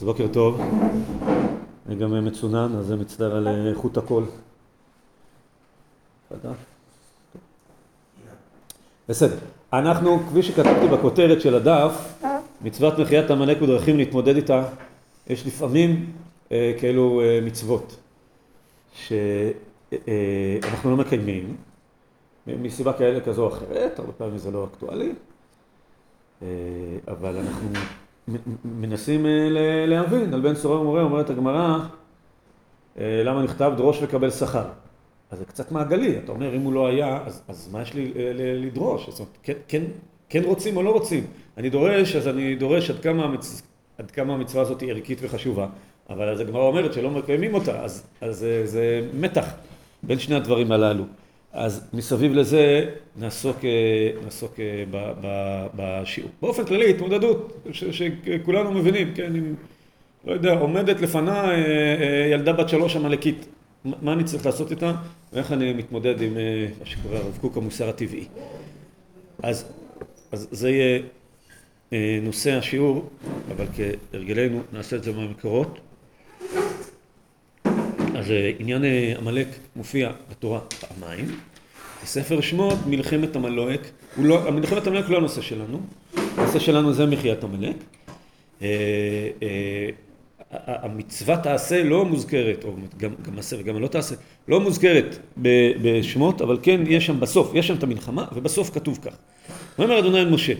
אז בוקר טוב, אני גם מצונן, אז זה מצטער על איכות הקול. בסדר, אנחנו, כפי שכתבתי בכותרת של הדף, מצוות מחיית עמלק ודרכים להתמודד איתה, יש לפעמים אה, כאלו אה, מצוות שאנחנו לא מקיימים, מסיבה כאלה כזו או אחרת, הרבה פעמים זה לא אקטואלי, אה, אבל אנחנו מנסים אה, להבין, על בן סורר ומורה אומרת הגמרא, אה, למה נכתב דרוש וקבל שכר. אז זה קצת מעגלי, אתה אומר אם הוא לא היה, אז, אז מה יש לי לדרוש? זאת אומרת, כן, כן, כן רוצים או לא רוצים? אני דורש, אז אני דורש עד כמה, המצ... עד כמה המצווה הזאת היא ערכית וחשובה, אבל אז הגמרא אומרת שלא מקיימים אותה, אז, אז זה מתח בין שני הדברים הללו. אז מסביב לזה נעסוק, אה, נעסוק אה, בשיעור. באופן כללי התמודדות שכולנו מבינים, כן, אם, לא יודע, עומדת לפנה אה, ילדה בת שלוש עמלקית, מה אני צריך לעשות איתה ואיך אני מתמודד עם מה שקורה הרב קוק המוסר הטבעי. אז, אז זה יהיה נושא השיעור, אבל כהרגלנו נעשה את זה מהמקורות. אז עניין עמלק מופיע בתורה פעמיים. בספר שמות מלחמת עמלק, לא, מלחמת עמלק לא הנושא שלנו, הנושא שלנו זה מחיית עמלק. אה, אה, המצווה תעשה לא מוזכרת, או גם, גם עשה וגם לא תעשה, לא מוזכרת בשמות, אבל כן יש שם בסוף, יש שם את המלחמה, ובסוף כתוב כך. אומר אדוני משה,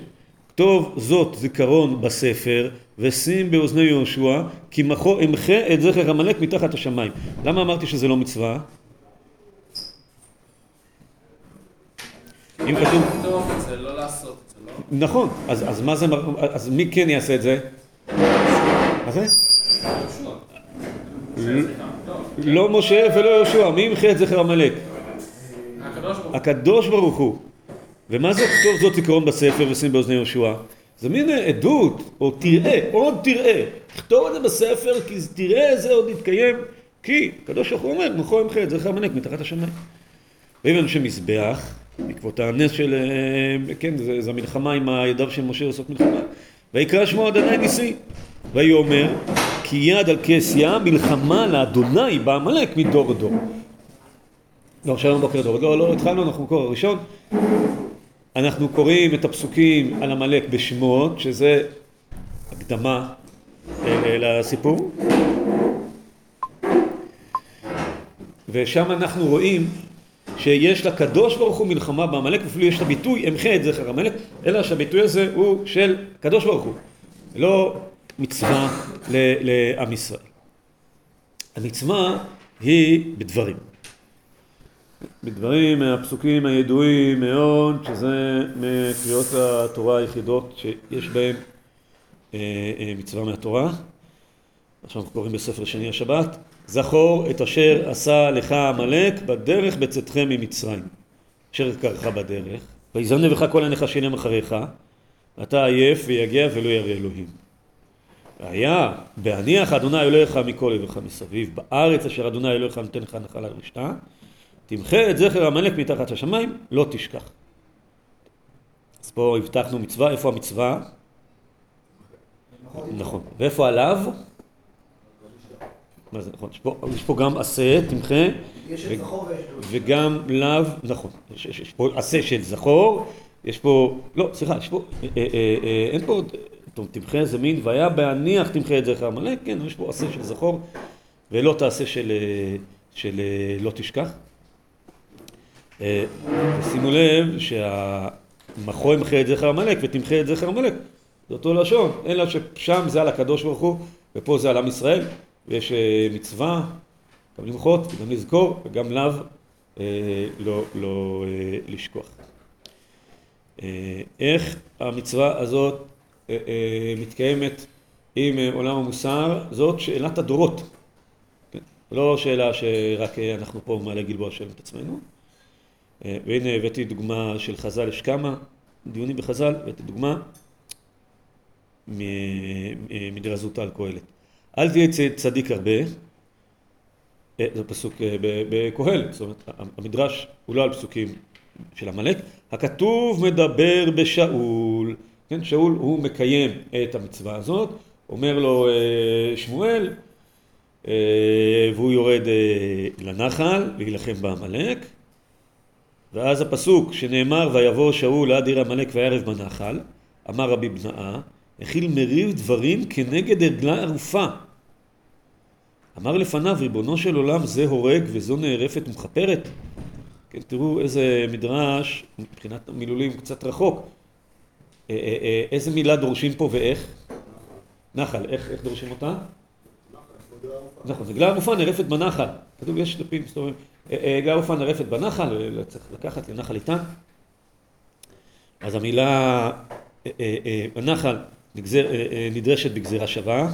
כתוב זאת זיכרון בספר ושים באוזני יהושע כי מחו אמחה את זכר עמלק מתחת השמיים. למה אמרתי שזה לא מצווה? אם כתוב... לא לא? נכון, אז מה זה, אז מי כן יעשה את זה? מה זה? לא משה ולא יהושע, מי ימחה את זכר עמלק? הקדוש ברוך הוא. ומה זה כתוב זאת זיכרון בספר ושים באוזני יהושע? זה מין עדות, או תראה, עוד תראה. תכתוב את זה בספר, כי תראה זה עוד יתקיים, כי הקדוש ברוך הוא אומר, מכו ימחה את זכר עמלק מתחת השמיים. ואם אנשי מזבח, בעקבות הנס של, כן, זה, זה המלחמה עם הידיו של משה לעשות מלחמה, ויקרא שמו אדוני ניסי, ויאמר כי יד על כס ים מלחמה לאדוני בעמלק מדור דור. לא, שלום בוקר טוב, לא, לא התחלנו, אנחנו במקור הראשון. אנחנו קוראים את הפסוקים על עמלק בשמות, שזה הקדמה לסיפור. ושם אנחנו רואים שיש לקדוש ברוך הוא מלחמה בעמלק, ואפילו יש את הביטוי אמחה את זכר עמלק, אלא שהביטוי הזה הוא של קדוש ברוך הוא, לא מצווה לעם ישראל. המצווה היא בדברים. בדברים מהפסוקים הידועים מאוד, שזה מקריאות התורה היחידות שיש בהן אה, אה, מצווה מהתורה. עכשיו אנחנו קוראים בספר שני השבת. זכור את אשר עשה לך עמלק בדרך בצאתכם ממצרים. אשר קרך בדרך, ויזן בך כל הנחשים אחריך, אתה עייף ויגע ולא ירא אלוהים. והיה בהניח אדוני אלוהיך מכל אביך מסביב, בארץ אשר אדוני אלוהיך נותן לך נחלה לרשתה, תמחה את זכר עמלק מתחת השמיים, לא תשכח. אז פה הבטחנו מצווה, איפה המצווה? נכון. ואיפה עליו? מה זה נכון? יש פה, יש פה גם עשה, תמחה, וגם לאו, נכון, יש, יש, יש פה עשה של זכור, יש פה, לא, סליחה, יש פה, אה, אה, אה, אין פה, טוב, תמחה זה מין, והיה בהניח תמחה את זכר עמלק, כן, יש פה עשה של זכור, ולא תעשה של, של לא תשכח. שימו לב שהמחו ימחה את זכר עמלק ותמחה את זכר עמלק, זה אותו לשון, אלא ששם זה על הקדוש ברוך הוא, ופה זה על עם ישראל. ויש אה, מצווה גם למחות וגם לזכור וגם לאו אה, לא, לא אה, לשכוח. איך המצווה הזאת מתקיימת עם עולם המוסר? זאת שאלת הדורות. כן? לא שאלה שרק אנחנו פה במעלה גלבוע שואלים את עצמנו. והנה הבאתי דוגמה של חז"ל, יש כמה דיונים בחז"ל, הבאתי דוגמה מדרזותה על קהלת. אל תהיה צדיק הרבה, אה, זה פסוק אה, בקהלת, זאת אומרת המדרש הוא לא על פסוקים של עמלק, הכתוב מדבר בשאול, כן, שאול הוא מקיים את המצווה הזאת, אומר לו שמואל, והוא יורד לנחל להילחם בעמלק, ואז הפסוק שנאמר ויבוא שאול עד עיר עמלק ויערב בנחל, אמר רבי בנאה, הכיל מריב דברים כנגד ערגלה ערופה. אמר לפניו, ריבונו של עולם, זה הורג וזו נערפת ומכפרת. כן, תראו איזה מדרש, מבחינת המילולים קצת רחוק. אה, אה, אה, איזה מילה דורשים פה ואיך? נחל, איך, איך דורשים אותה? נכון, עגלה ערופה נערפת בנחל. כתוב, יש דפים מסתובבים. ערופה נערפת בנחל, צריך לקחת לנחל איתן. אז המילה בנחל נדרשת בגזירה שווה.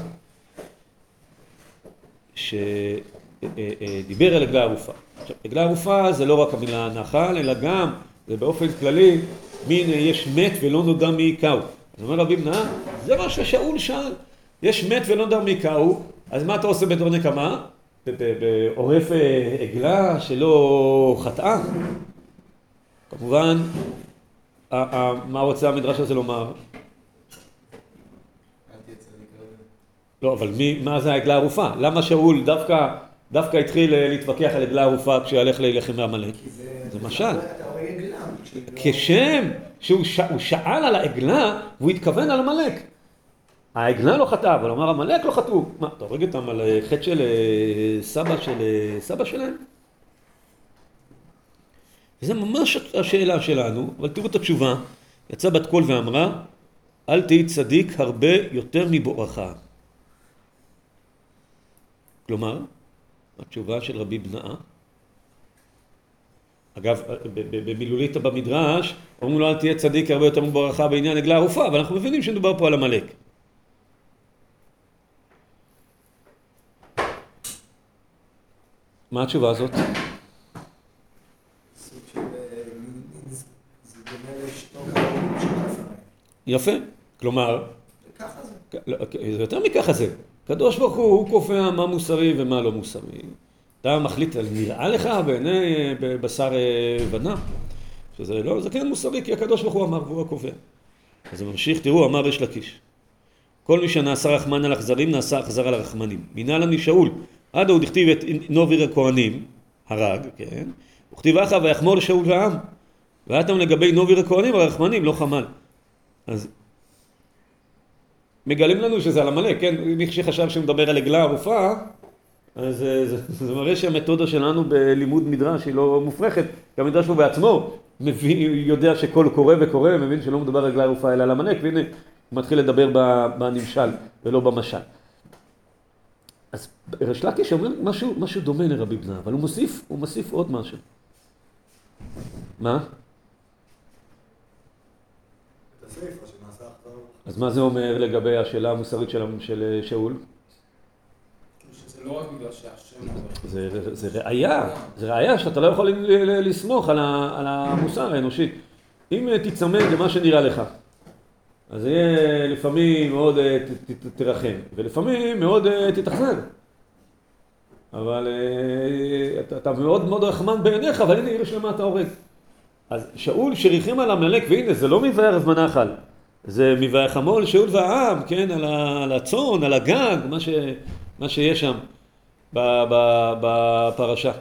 שדיבר על עגלה ערופה. עכשיו, עגלה ערופה זה לא רק המילה נחל, אלא גם, זה באופן כללי, מין יש מת ולא נודע מי יכהו. אז אומר רבי בנאה, זה מה ששאול שאל. יש מת ולא נודע מי יכהו, אז מה אתה עושה בתור נקמה? בעורף אה, עגלה שלא חטאה? כמובן, מה רוצה המדרש הזה לומר? לא, אבל מי, מה זה העגלה הערופה? למה שאול דווקא, דווקא התחיל אה, להתווכח על עגלה ערופה כשהוא הלך להילחם בעמלק? זה משל. כשם שהוא שאל על העגלה והוא התכוון על עמלק. העגלה לא חטאה, אבל אמר עמלק לא חטאו. מה, אתה הורג אותם על אה, חטא של אה, סבא של סבא שלהם? וזה ממש השאלה שלנו, אבל תראו את התשובה. יצאה בת קול ואמרה, אל תהי צדיק הרבה יותר מבואך. כלומר, התשובה של רבי בנאה, אגב, במילולית במדרש, אומרים לו אל תהיה צדיק הרבה יותר מברכה בעניין עגלה ערופה, אבל אנחנו מבינים שמדובר פה על עמלק. מה התשובה הזאת? יפה, כלומר, לא, זה יותר מככה זה. הקדוש ברוך הוא, הוא קובע מה מוסרי ומה לא מוסרי. אתה מחליט, נראה לך בעיני בשר בנה, שזה לא, זה כן מוסרי, כי הקדוש ברוך הוא אמר והוא הקובע. אז הוא ממשיך, תראו, אמר ריש לקיש. כל מי שנעשה רחמן על אכזרים, נעשה אכזר על הרחמנים. מנהל אני שאול, עד הוא דכתיב את נוביר הכהנים, הרג, כן? וכתיב אחא ויחמור לשאול והעם. ואתם לגבי נוביר הכהנים, הרחמנים, לא חמל. אז מגלים לנו שזה על עמלק, כן? מי שחשב שמדבר על עגלה ערופה, אז זה, זה, זה מראה שהמתודה שלנו בלימוד מדרש היא לא מופרכת. גם מדרש פה בעצמו מבין, יודע שכל קורא וקורא, מבין שלא מדובר על עגלה ערופה אלא על עמלק, והנה הוא מתחיל לדבר בנמשל ולא במשל. ריש לקיש אומר משהו, משהו דומה לרבי בנה, אבל הוא מוסיף, הוא מוסיף עוד משהו. מה? אז מה זה אומר לגבי השאלה המוסרית של, של שאול? לא זה, זה ראייה, זה ראייה שאתה לא יכול לסמוך על, על המוסר האנושי. אם תיצמד למה שנראה לך, אז יהיה לפעמים מאוד אה, תרחם, ולפעמים מאוד אה, תתאכזר. אבל אה, אתה, אתה מאוד מאוד רחמן בעיניך, אבל הנה עיר שלמה אתה הורג. אז שאול שריחם על עמלק, והנה זה לא מבאר זמן נחל. זה מ"ויחמול שאול והעם", כן, על הצאן, על הגג, מה, ש, מה שיש שם בפרשה.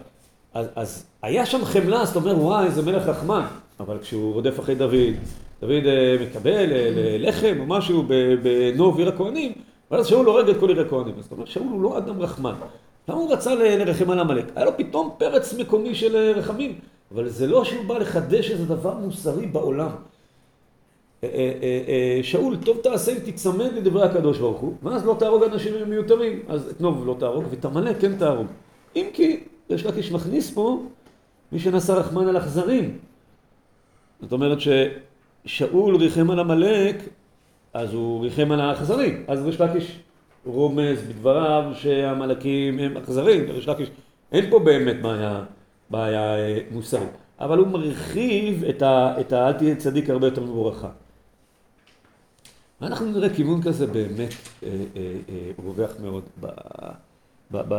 אז, אז היה שם חמלה, אז אתה אומר, וואי, איזה מלך רחמן. אבל כשהוא רודף אחרי דוד, דוד אה, מקבל אה, לחם או משהו בנוב עיר הכהנים, ואז שאול הורג את כל עיר הכהנים. אז אתה אומר, שאול הוא לא אדם רחמן. למה הוא רצה לרחם על עמלק? היה לו פתאום פרץ מקומי של אה, רחמים. אבל זה לא שהוא בא לחדש איזה דבר מוסרי בעולם. אה, אה, שאול, טוב תעשה אם תיצמד לדברי הקדוש ברוך הוא, ואז לא תהרוג אנשים מיותרים, אז את נוב לא תהרוג, ואת עמלק כן תהרוג. אם כי, יש לקיש מכניס פה, מי שנשא רחמן על אכזרים. זאת אומרת ששאול ריחם על עמלק, אז הוא ריחם על האכזרים. אז יש לקיש רומז בדבריו שהעמלקים הם אכזרים, יש לקיש, אין פה באמת בעיה, בעיה מוסרית. אבל הוא מרחיב את ה, את ה אל תהיה צדיק הרבה יותר מבורכה. ואנחנו נראה כיוון כזה באמת אה, אה, אה, רווח מאוד. ב, ב, ב,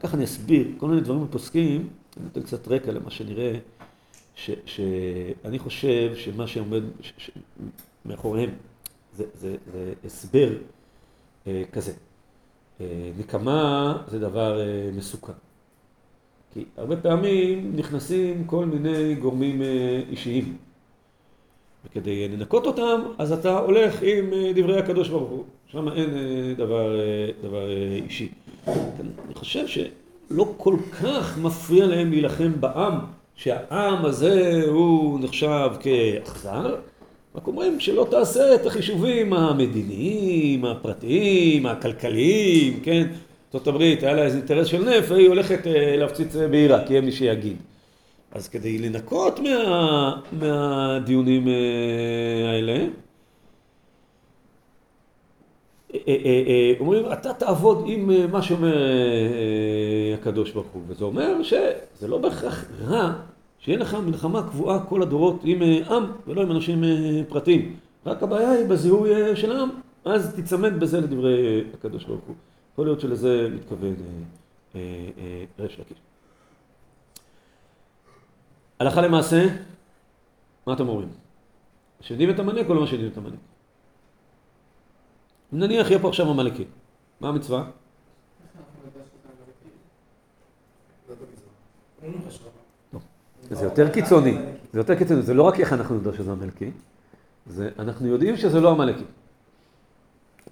ככה אני אסביר, כל מיני דברים בפוסקים, אני נותן קצת רקע למה שנראה, שאני חושב שמה שעומד ש, ש, מאחוריהם זה, זה, זה הסבר כזה. נקמה זה דבר מסוכן. כי הרבה פעמים נכנסים כל מיני גורמים אישיים. וכדי לנקות אותם, אז אתה הולך עם דברי הקדוש ברוך הוא. שם אין דבר, דבר אישי. אני חושב שלא כל כך מפריע להם להילחם בעם, שהעם הזה הוא נחשב כאכזר, רק אומרים שלא תעשה את החישובים המדיניים, הפרטיים, הכלכליים, כן? זאת הברית, היה לה איזה אינטרס של נפט, והיא הולכת אה, להפציץ אה, בעיראק, יהיה מי שיגיד. אז כדי לנקות מה, מהדיונים אה, האלה, אומרים, אתה תעבוד עם מה שאומר הקדוש ברוך הוא, וזה אומר שזה לא בהכרח רע שיהיה לך מלחמה קבועה כל הדורות עם עם ולא עם אנשים פרטיים. רק הבעיה היא בזיהוי של העם, אז תיצמד בזה לדברי הקדוש ברוך הוא. יכול להיות שלזה מתכוון ריש לקיש. הלכה למעשה, מה אתם אומרים? שיודעים את המנהיג או לא שיודעים את המנהיג? נניח יהיה פה עכשיו עמלקים, מה המצווה? זה יותר קיצוני, זה יותר קיצוני, זה לא רק איך אנחנו יודעים שזה עמלקי, זה אנחנו יודעים שזה לא עמלקי.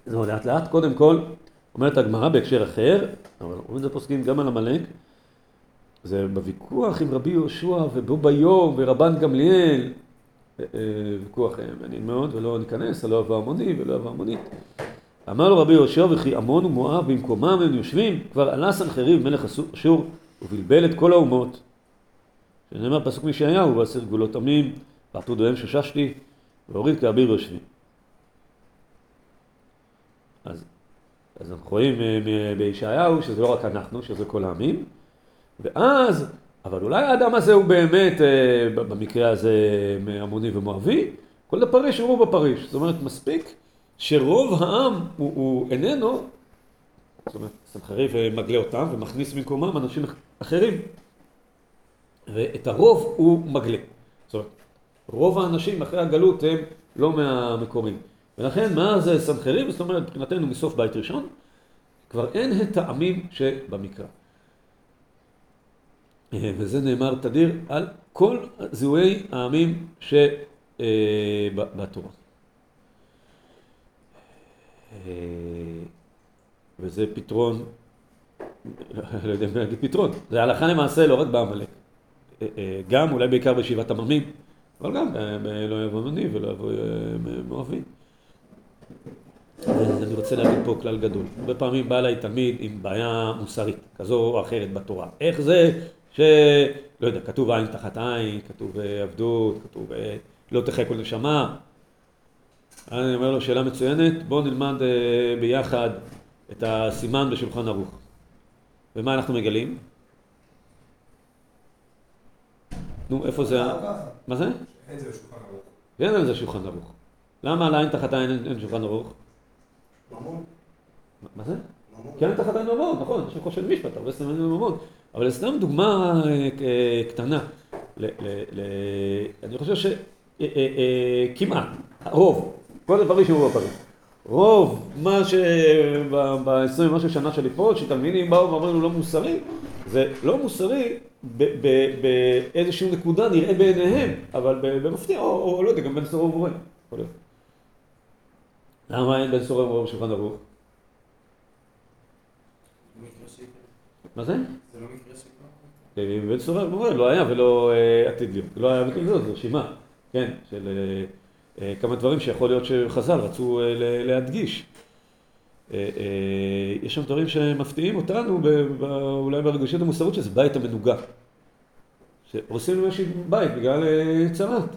זהו לאט לאט, קודם כל, אומרת הגמרא בהקשר אחר, אבל אומרים את זה פוסקים גם על עמלק, זה בוויכוח עם רבי יהושע ובו ביום ורבן גמליאל, אה, אה, ויכוח מעניין מאוד ולא ניכנס, הלא אבא עמוני ולא אבא עמונית. אמר לו רבי יהושע וכי עמון ומואב במקומם הם יושבים, כבר עלה סנחריב מלך אשור ובלבל את כל האומות. שנאמר פסוק מישעיהו, ועשר גבולות עמים, ועטו דוהם שששתי, והוריד כאביר יושבים. אז, אז אנחנו רואים אה, בישעיהו שזה לא רק אנחנו, שזה כל העמים, ואז, אבל אולי האדם הזה הוא באמת, אה, במקרה הזה, עמוני ומואבי, כל הפריש הוא בפריש. זאת אומרת, מספיק שרוב העם הוא, הוא איננו, זאת אומרת, סנחריב מגלה אותם ומכניס במקומם אנשים אחרים. ואת הרוב הוא מגלה. זאת אומרת, רוב האנשים אחרי הגלות הם לא מהמקורים. ולכן מאז סנחריב, זאת אומרת, מבחינתנו מסוף בית ראשון, כבר אין את העמים שבמקרא. וזה נאמר תדיר על כל זיהויי העמים שבתורה. וזה פתרון, לא יודע אם להגיד פתרון, זה הלכה למעשה לא רק בעמלק, גם אולי בעיקר בישיבת עממים, אבל גם לא יבוא מני ולא יבוא מואבי. אני רוצה להגיד פה כלל גדול. הרבה פעמים בא אליי תלמיד עם בעיה מוסרית, כזו או אחרת בתורה. איך זה ש... לא יודע, כתוב עין תחת עין, כתוב עבדות, כתוב לא תחי כל נשמה. אני אומר לו, שאלה מצוינת, בואו נלמד אה, ביחד את הסימן בשולחן ערוך. ומה אנחנו מגלים? נו, איפה זה? מה זה? אין זה שולחן ערוך. אין על זה שולחן ערוך. למה על עין תחת עין אין שולחן ערוך? ממון. מה זה? כן, תחת עין ממון, נכון, יש של משפט, הרבה סימנים ממון. אבל סתם דוגמה אה, קטנה. אני חושב שכמעט, הרוב, כל הדברים שהוא בפריז. רוב מה שב-20 ומשהו שנה של ליפול, שתלמידים באו ואמרו לנו לא מוסרי, זה לא מוסרי באיזושהי נקודה נראה בעיניהם, אבל במפתיע, או, או לא יודע, גם בן סורר להיות. למה אין בן סורר ומורה בשולחן ערוך? מה זה? זה לא מקרה שקרה. בן סורר ומורה לא היה ולא אה, עתיד להיות, לא היה להיות, זו רשימה, כן, של... אה, אה, כמה דברים שיכול להיות שחז"ל רצו להדגיש. אה, יש שם דברים שמפתיעים אותנו, אולי ברגשות המוסרות, שזה בית המנוגה. שהורסים למשהו בית בגלל צרת.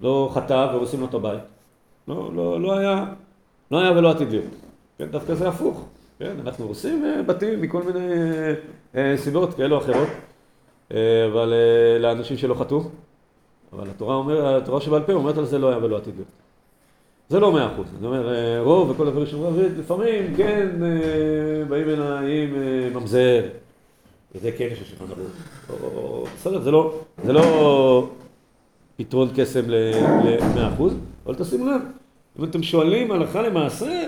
לא חטא והורסים לו את הבית. לא, לא, לא היה, לא היה ולא עתיד להיות. כן, דווקא זה הפוך. כן, אנחנו הורסים בתים מכל מיני סיבות כאלו או אחרות, אבל לאנשים שלא חטאו. אבל התורה אומר, התורה שבעל פה אומרת על זה לא היה ולא עתיד להיות. זה לא מאה אחוז, זאת אומרת, רוב וכל הדברים שאומרים, לפעמים כן באים אליי עם ממזר, וזה כן יש לשולחן ערוך. בסדר, זה לא, זה לא פתרון קסם למאה אחוז, אבל תשימו לב, אם אתם שואלים הלכה למעשה,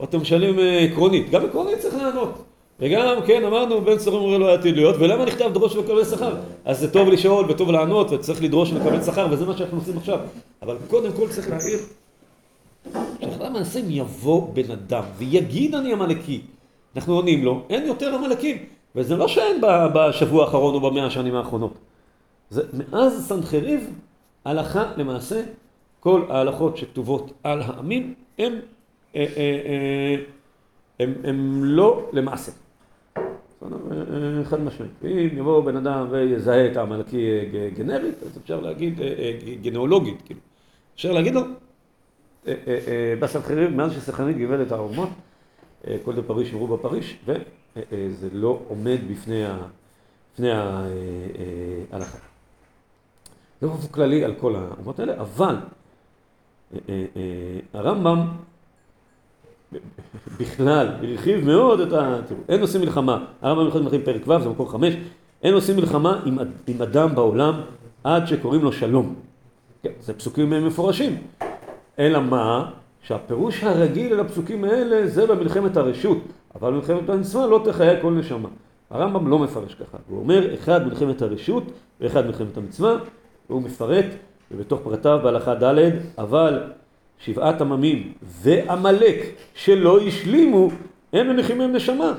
או אתם שואלים אה, עקרונית? גם עקרונית צריך לענות. וגם, כן, אמרנו, בן צורים אומר לא היה עתיד להיות, ולמה נכתב דרוש ולקבל שכר? אז זה טוב לשאול וטוב לענות, וצריך לדרוש ולקבל שכר, וזה מה שאנחנו עושים עכשיו. אבל קודם כל צריך להעיר, שאחרי המעשים יבוא בן אדם ויגיד אני עמלקי. אנחנו עונים לו, אין יותר עמלקים. וזה לא שאין בשבוע האחרון או במאה השנים האחרונות. זה מאז סנחריב, הלכה למעשה, כל ההלכות שכתובות על העמים, הם, אה, אה, אה, הם, הם לא למעשה. חד משמעית. אם יבוא בן אדם ויזהה את העמלקי גנרית, אז אפשר להגיד, גנאולוגית, כאילו. אפשר להגיד לו, בסנחריב, מאז שסנחריב גיבל את האומות, כל פריש אמרו בפריש, וזה לא עומד בפני ההלכה. זה באופן כללי על כל האומות האלה, אבל הרמב"ם בכלל, הרחיב מאוד את ה... תראו, אין עושים מלחמה, הרמב"ם הלכות מלכים פרק ו', זה מקור חמש, אין עושים מלחמה עם אדם בעולם עד שקוראים לו שלום. כן, זה פסוקים מפורשים. אלא מה? שהפירוש הרגיל אל הפסוקים האלה זה במלחמת הרשות, אבל במלחמת המצווה לא תחיה כל נשמה. הרמב"ם לא מפרש ככה, הוא אומר אחד מלחמת הרשות ואחד מלחמת המצווה, והוא מפרט, ובתוך פרטיו בהלכה ד', אבל שבעת עממים ועמלק שלא השלימו, הם מניחים מהם נשמה.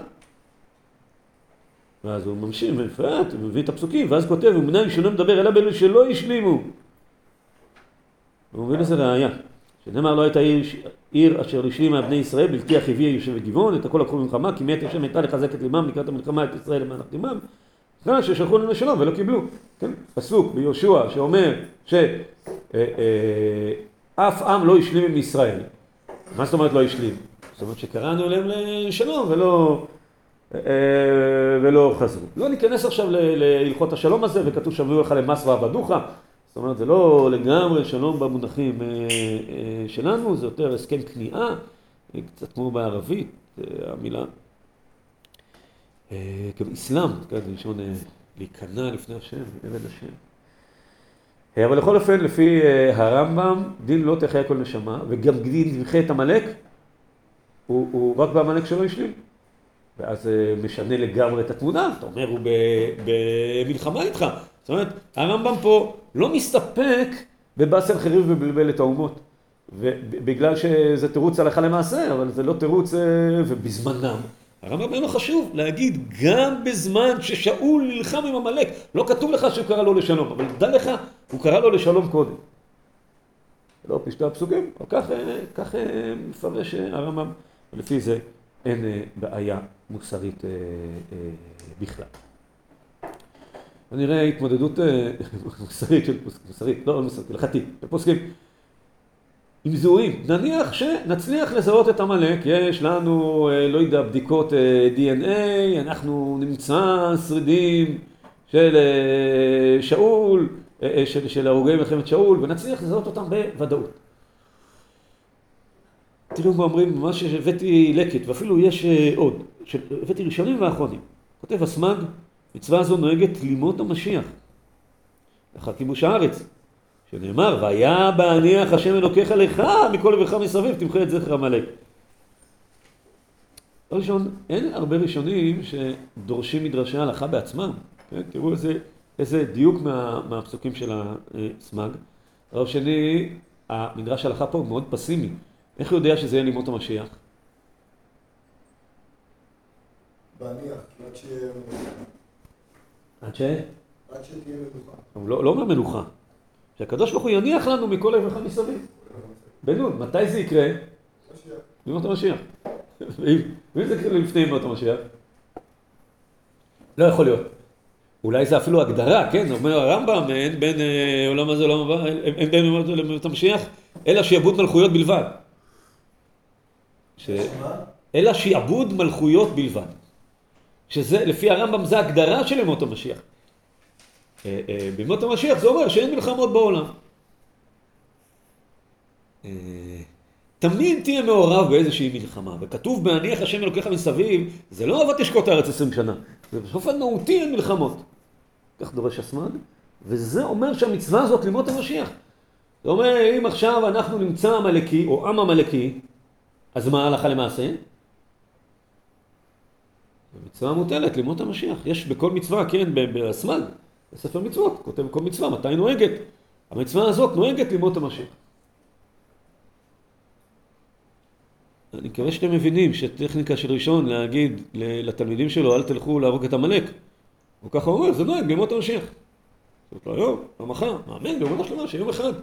ואז הוא ממשיך ומפרט, הוא מביא את הפסוקים, ואז כותב, ומנין שלא מדבר אלא באלה שלא השלימו. הוא מביא לזה ראייה, שנאמר לא הייתה עיר, עיר אשר השלימה בני ישראל, בלתי החיבי יושב בגבעון, את הכל לקחו במלחמה, כי מת השם הייתה לחזק את לימם לקראת המלחמה את ישראל למען לימם, ששלחו לנו לשלום ולא קיבלו, כן? פסוק ביהושע שאומר ש... אה, אה, עם לא השלים עם ישראל. מה זאת אומרת לא השלים? זאת אומרת שקראנו אליהם לשלום ולא, אה, ולא חזרו. לא ניכנס עכשיו להלכות השלום הזה, וכתוב שבו לך למס ועבדוך. זאת אומרת, זה לא לגמרי שלום במונחים אה, אה, שלנו, זה יותר הסכם כניעה, קצת כמו בערבית, המילה. גם אסלאם, כן, לשון להיכנע לפני השם, עבד השם. אבל לכל אופן, לפי אה, הרמב"ם, דין לא תחיה כל נשמה, וגם דין ימחה את עמלק, הוא, הוא רק בעמלק שלא השלים. ואז זה משנה לגמרי את התמונה, אתה אומר, הוא במלחמה איתך. זאת אומרת, הרמב"ם פה לא מסתפק בבאסל חריב ובלבל את האומות. ובגלל שזה תירוץ הלכה למעשה, אבל זה לא תירוץ, אה, ובזמנם. הרמב"ם אומר לו חשוב להגיד גם בזמן ששאול נלחם עם עמלק, לא כתוב לך שהוא קרא לו לשלום, אבל דע לך, הוא קרא לו לשלום קודם. לא פשטי הפסוקים, אבל כך, כך מפרש הרמב"ם, ולפי זה אין בעיה מוסרית בכלל. נראה התמודדות מוסרית של פוסקים, מוסרית, לא מוסרית, הלכתית, פוסקים. עם זיהויים. נניח שנצליח לזהות את עמלק, יש לנו, אה, לא יודע, בדיקות אה, DNA, אנחנו נמצא שרידים של אה, שאול, של, של הרוגי מלחמת שאול, ונצליח לזהות אותם בוודאות. תראו מה אומרים, מה שהבאתי לקט, ואפילו יש עוד, הבאתי ראשונים ואחרונים. כותב הסמ"ג, מצווה זו נוהגת לימות המשיח, לאחר כיבוש הארץ. שנאמר, והיה בהניח השם אלוקיך לך מכל עברך מסביב, תמחה את זכר עמלק. ראשון, אין הרבה ראשונים שדורשים מדרשי הלכה בעצמם. כן? תראו איזה, איזה דיוק מה, מהפסוקים של הסמ"ג. דבר שני, המדרש ההלכה פה מאוד פסימי. איך הוא יודע שזה יהיה לימות המשיח? בהניח, עד ש? עד שתהיה. הוא לא, לא אומר מלוכה. שהקדוש ברוך הוא יניח לנו מכל עברך מסביב. בנון, מתי זה יקרה? בימות המשיח. ואם זה יקרה לפני ימות המשיח? לא יכול להיות. אולי זה אפילו הגדרה, כן? אומר הרמב"ם, אין בין אה, עולם הזה לעולם הבא, אין בין ימות המשיח, אלא שיעבוד מלכויות בלבד. ש... אלא שיעבוד מלכויות בלבד. שזה, לפי הרמב"ם, זה הגדרה של ימות המשיח. אה, אה, בימות המשיח זה אומר שאין מלחמות בעולם. אה, תמיד תהיה מעורב באיזושהי מלחמה, וכתוב בהניח השם אלוקיך מסביב, זה לא אהבת תשקוט הארץ עשרים שנה, זה באופן מהותי אין מלחמות. כך דורש הסמ"ג, וזה אומר שהמצווה הזאת לימות המשיח. זה אומר, אם עכשיו אנחנו נמצא עמלקי, או עם עמלקי, אז מה הלכה למעשה? מצווה מוטלת, לימות המשיח. יש בכל מצווה, כן, בסמל, בספר מצוות, כותב כל מצווה, מתי נוהגת? המצווה הזאת נוהגת לימות המשיח. אני מקווה שאתם מבינים שטכניקה של ראשון להגיד לתלמידים שלו אל תלכו להרוג את עמלק. הוא ככה אומר, זה נוהג לימות המשיח. זאת לא היום, לא מחר, מאמן באמונה השלמה שיום אחד.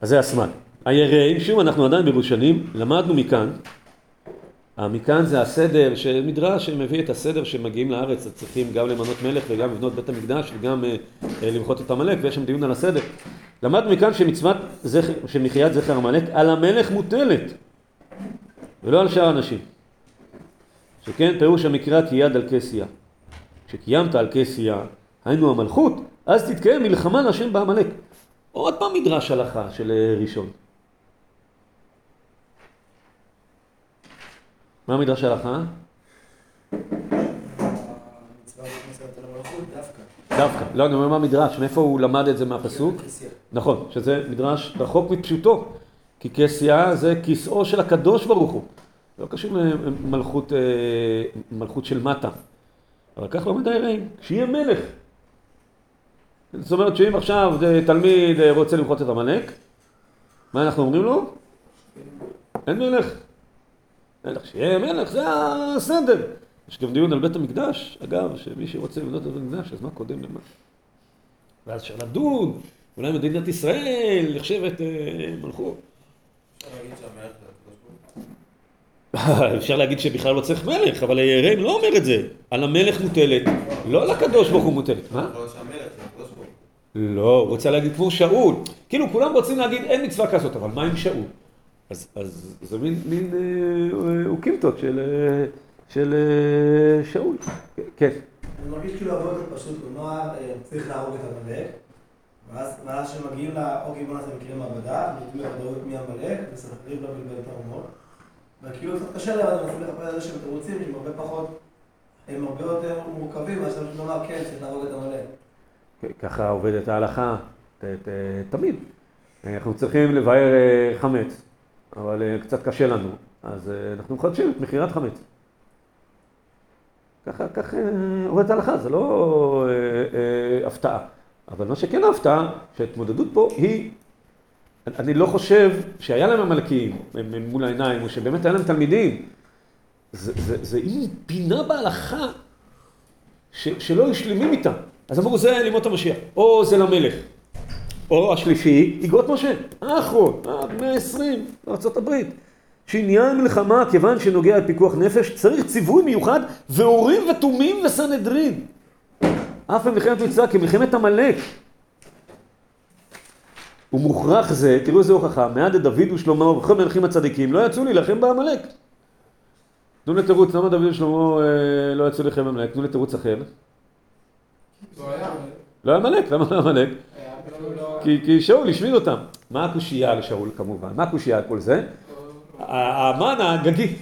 אז זה הסמל. היראים, שוב אנחנו עדיין בירושלים, למדנו מכאן, מכאן זה הסדר של מדרש שמביא את הסדר שמגיעים לארץ, צריכים גם למנות מלך וגם לבנות בית המקדש וגם אה, אה, למחות את עמלק ויש שם דיון על הסדר. למדנו מכאן שמצוות זכר, של מחיית זכר עמלק על המלך מוטלת ולא על שאר האנשים. שכן פירוש המקרא כי יד על כסייה. כשקיימת על כסייה, היינו המלכות, אז תתקיים מלחמה להשם בעמלק. עוד פעם מדרש הלכה של אה, ראשון. מה מדרש הלכה? דווקא. לא, אני אומר מה מדרש, מאיפה הוא למד את זה מהפסוק? נכון, שזה מדרש רחוק מפשוטו, כי כסייה זה כיסאו של הקדוש ברוך הוא. לא קשור למלכות מלכות של מטה. אבל כך לומד היראים, שיהיה מלך. זאת אומרת שאם עכשיו תלמיד רוצה למחות את עמלק, מה אנחנו אומרים לו? אין מלך. מלך שיהיה מלך, זה הסדר. יש גם דיון על בית המקדש, אגב, שמי שרוצה לבנות את בית המקדש, אז מה קודם למה? ואז אפשר לדון, אולי מדינת ישראל נחשבת אה, מלכות. אפשר להגיד שבכלל לא צריך מלך, אבל הירם לא אומר את זה. על המלך מוטלת, לא על הקדוש ברוך הוא מוטלת. מה? לא, הוא רוצה להגיד כמו שאול. כאילו, כולם רוצים להגיד אין מצווה כזאת, אבל מה עם שאול? אז, אז זה מין, מין אה, אוקימתות של, אה, של אה, שאול. כן. אני מרגיש כאילו הרבה יותר פשוט, כלומר, צריך להרוג את עמלק, ואז כשמגיעים לאוגי בוא נעשה מקרה מעבדה, נותנים בוודאות מי עמלק, וסנחריב לא בלבל את ההומור. וכאילו קצת קשה להם, אז מנסים לחפש איזה שהם תירוצים שהם הרבה פחות, הם הרבה יותר מורכבים, אז אתה לומר כן, צריך להרוג את עמלק. ככה עובדת ההלכה, תמיד. אנחנו צריכים לבאר חמץ. אבל אה, קצת קשה לנו, אז אה, אנחנו מחדשים את מכירת חמץ. ככה, ככה אה, עובדת ההלכה, זה לא אה, אה, הפתעה. אבל מה שכן ההפתעה, שההתמודדות פה היא, אני לא חושב שהיה להם עמלקים מול העיניים, או שבאמת היה להם תלמידים. זה, זה, היא פינה בהלכה ש, שלא היו שלמים איתה. אז אמרו, זה לימות המשיח, או זה למלך. או השלישי, יגרות משה, האחרון, עד מאה עשרים, בארה"ב. שעניין מלחמה, כיוון שנוגע לפיקוח נפש, צריך ציווי מיוחד ואורים ותומים וסנהדרין. אף במלחמת מצווה כמלחמת עמלק. ומוכרח זה, תראו איזה הוכחה, מעד דוד ושלמה ובכל מלכים הצדיקים לא יצאו להילחם בעמלק. תנו לי תירוץ, למה דוד ושלמה אה, לא יצאו להילחם בעמלק? תנו לי תירוץ אחר. לא היה עמלק. לא היה עמלק, למה לא עמלק? כי, כי שאול השמיד אותם. מה הקושייה לשאול כמובן? מה הקושייה על כל זה? המן האגגי.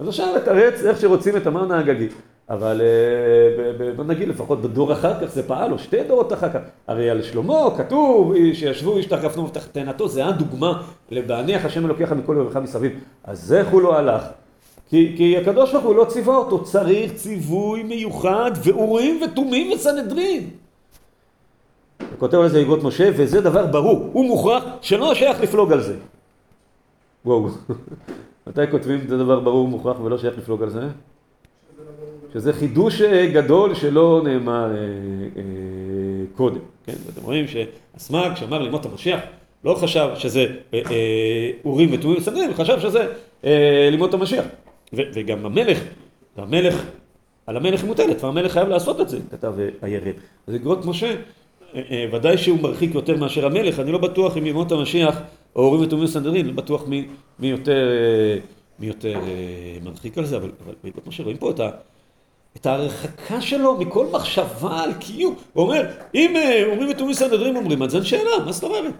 אז אפשר לתרץ איך שרוצים את המן האגגי. אבל אה, בוא נגיד לפחות בדור אחר כך זה פעל, או שתי דורות אחר כך. הרי על שלמה כתוב שישבו איש תחפנו ותחתנתו, זה הדוגמה לבעניח השם אלוקיך מכל יומך מסביב. אז איך הוא לא הלך? כי, כי הקדוש ברוך הוא לא ציווה אותו, צריך ציווי מיוחד ואורים ותומים וסנהדרין. כותב על זה יגות משה, וזה דבר ברור, הוא מוכרח שלא שייך לפלוג על זה. וואו, מתי כותבים את זה דבר ברור מוכרח ולא שייך לפלוג על זה? שזה חידוש אה, גדול שלא נאמר אה, אה, קודם, כן? ואתם רואים שהסמ"ג שאמר לימות המשיח לא חשב שזה אה, אה, אורים ותומים וסדרים, הוא חשב שזה אה, לימות המשיח. וגם המלך, המלך, על המלך מוטלת, והמלך חייב לעשות את זה, כתב אה, הירד. אז אגרות משה אה, אה, ודאי שהוא מרחיק יותר מאשר המלך, אני לא בטוח אם ימות המשיח או הורים ותומים סנדרין, לא בטוח מי, מי יותר, אה, מי יותר מרחיק על זה, אבל, אבל מה שרואים פה את, ה, את ההרחקה שלו מכל מחשבה על קיום. הוא אומר, אם הורים ותומים סנדרין אומרים, אז אין שאלה, מה זאת אומרת?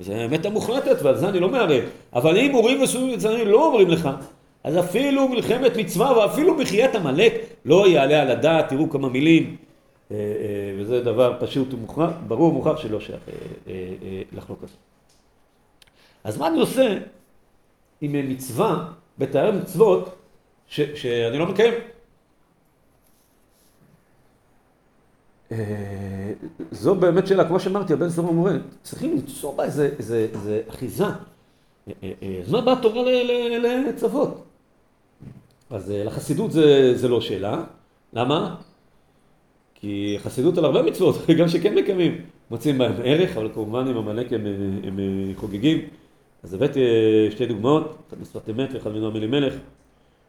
זה האמת המוחלטת ועל זה אני לא מערב. אבל אם הורים ותומים סנדרין לא אומרים לך, אז אפילו מלחמת מצווה ואפילו מחיית עמלק לא יעלה על הדעת, תראו כמה מילים. אה, אה, וזה דבר פשוט ומוכרח, ברור ומוכרח שלא שייך אה, לחלוק הזה. אז מה אני עושה עם מצווה, בתאר מצוות, ש, שאני לא מקיים? זו באמת שאלה, כמו שאמרתי, הבן סורר מורה, צריכים למצוא בה איזה, איזה, איזה אחיזה. אז מה באה התורה לצוות? אז לחסידות זה, זה לא שאלה. למה? כי חסידות על הרבה מצוות, גם שכן מקיימים, מוצאים בהם ערך, אבל כמובן עם עמלק הם, הם חוגגים. אז הבאתי שתי דוגמאות, אחד משפת אמת ואחד מנועם אלימלך.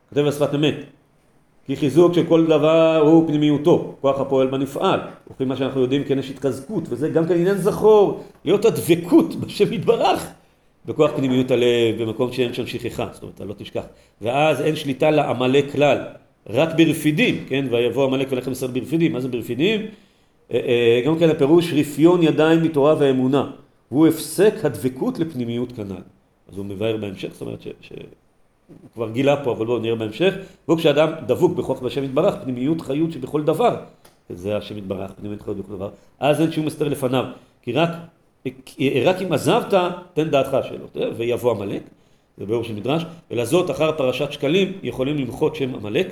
כותב בשפת אמת, כי חיזוק של כל דבר הוא פנימיותו, כוח הפועל בנפעל. וכי מה שאנחנו יודעים כן יש התחזקות, וזה גם כן עניין זכור, להיות הדבקות בשם יתברך. בכוח פנימיות הלב, במקום שאין שם שכחה, זאת אומרת, לא תשכח. ואז אין שליטה לעמלק כלל, רק ברפידים, כן? ויבוא עמלק ולחם ישראל ברפידים. מה זה ברפידים? אה, אה, גם כן הפירוש רפיון ידיים מתורה ואמונה. והוא הפסק הדבקות לפנימיות כנ"ל. אז הוא מבאר בהמשך, זאת אומרת ש... ש... הוא כבר גילה פה, אבל בואו נראה בהמשך. והוא כשאדם דבוק בכוח בשם יתברך, פנימיות חיות שבכל דבר. זה השם יתברך, פנימיות חיות בכל דבר. אז אין שום הסתר לפניו. כי רק, רק אם עזבת, תן דעתך שלו. ויבוא עמלק, זה ביאור של מדרש, ולזאת אחר פרשת שקלים יכולים למחות שם עמלק.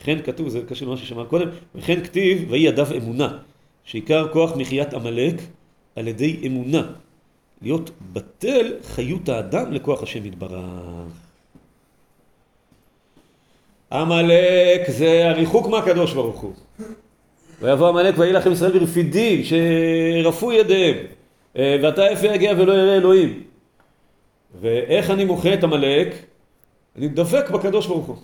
וכן כתוב, זה קשור למה ששמענו קודם, וכן כתיב, ויהי ידיו אמונה, שעיקר כוח מחיית עמלק על ידי אמונה. להיות בטל חיות האדם לכוח השם יתברך. עמלק זה הריחוק מהקדוש ברוך הוא. ויבוא עמלק ויהי לכם ישראל ברפידים שרפו ידיהם אה, ואתה יפה יגיע ולא יראה אלוהים. ואיך אני מוחה את עמלק? אני דבק בקדוש ברוך הוא.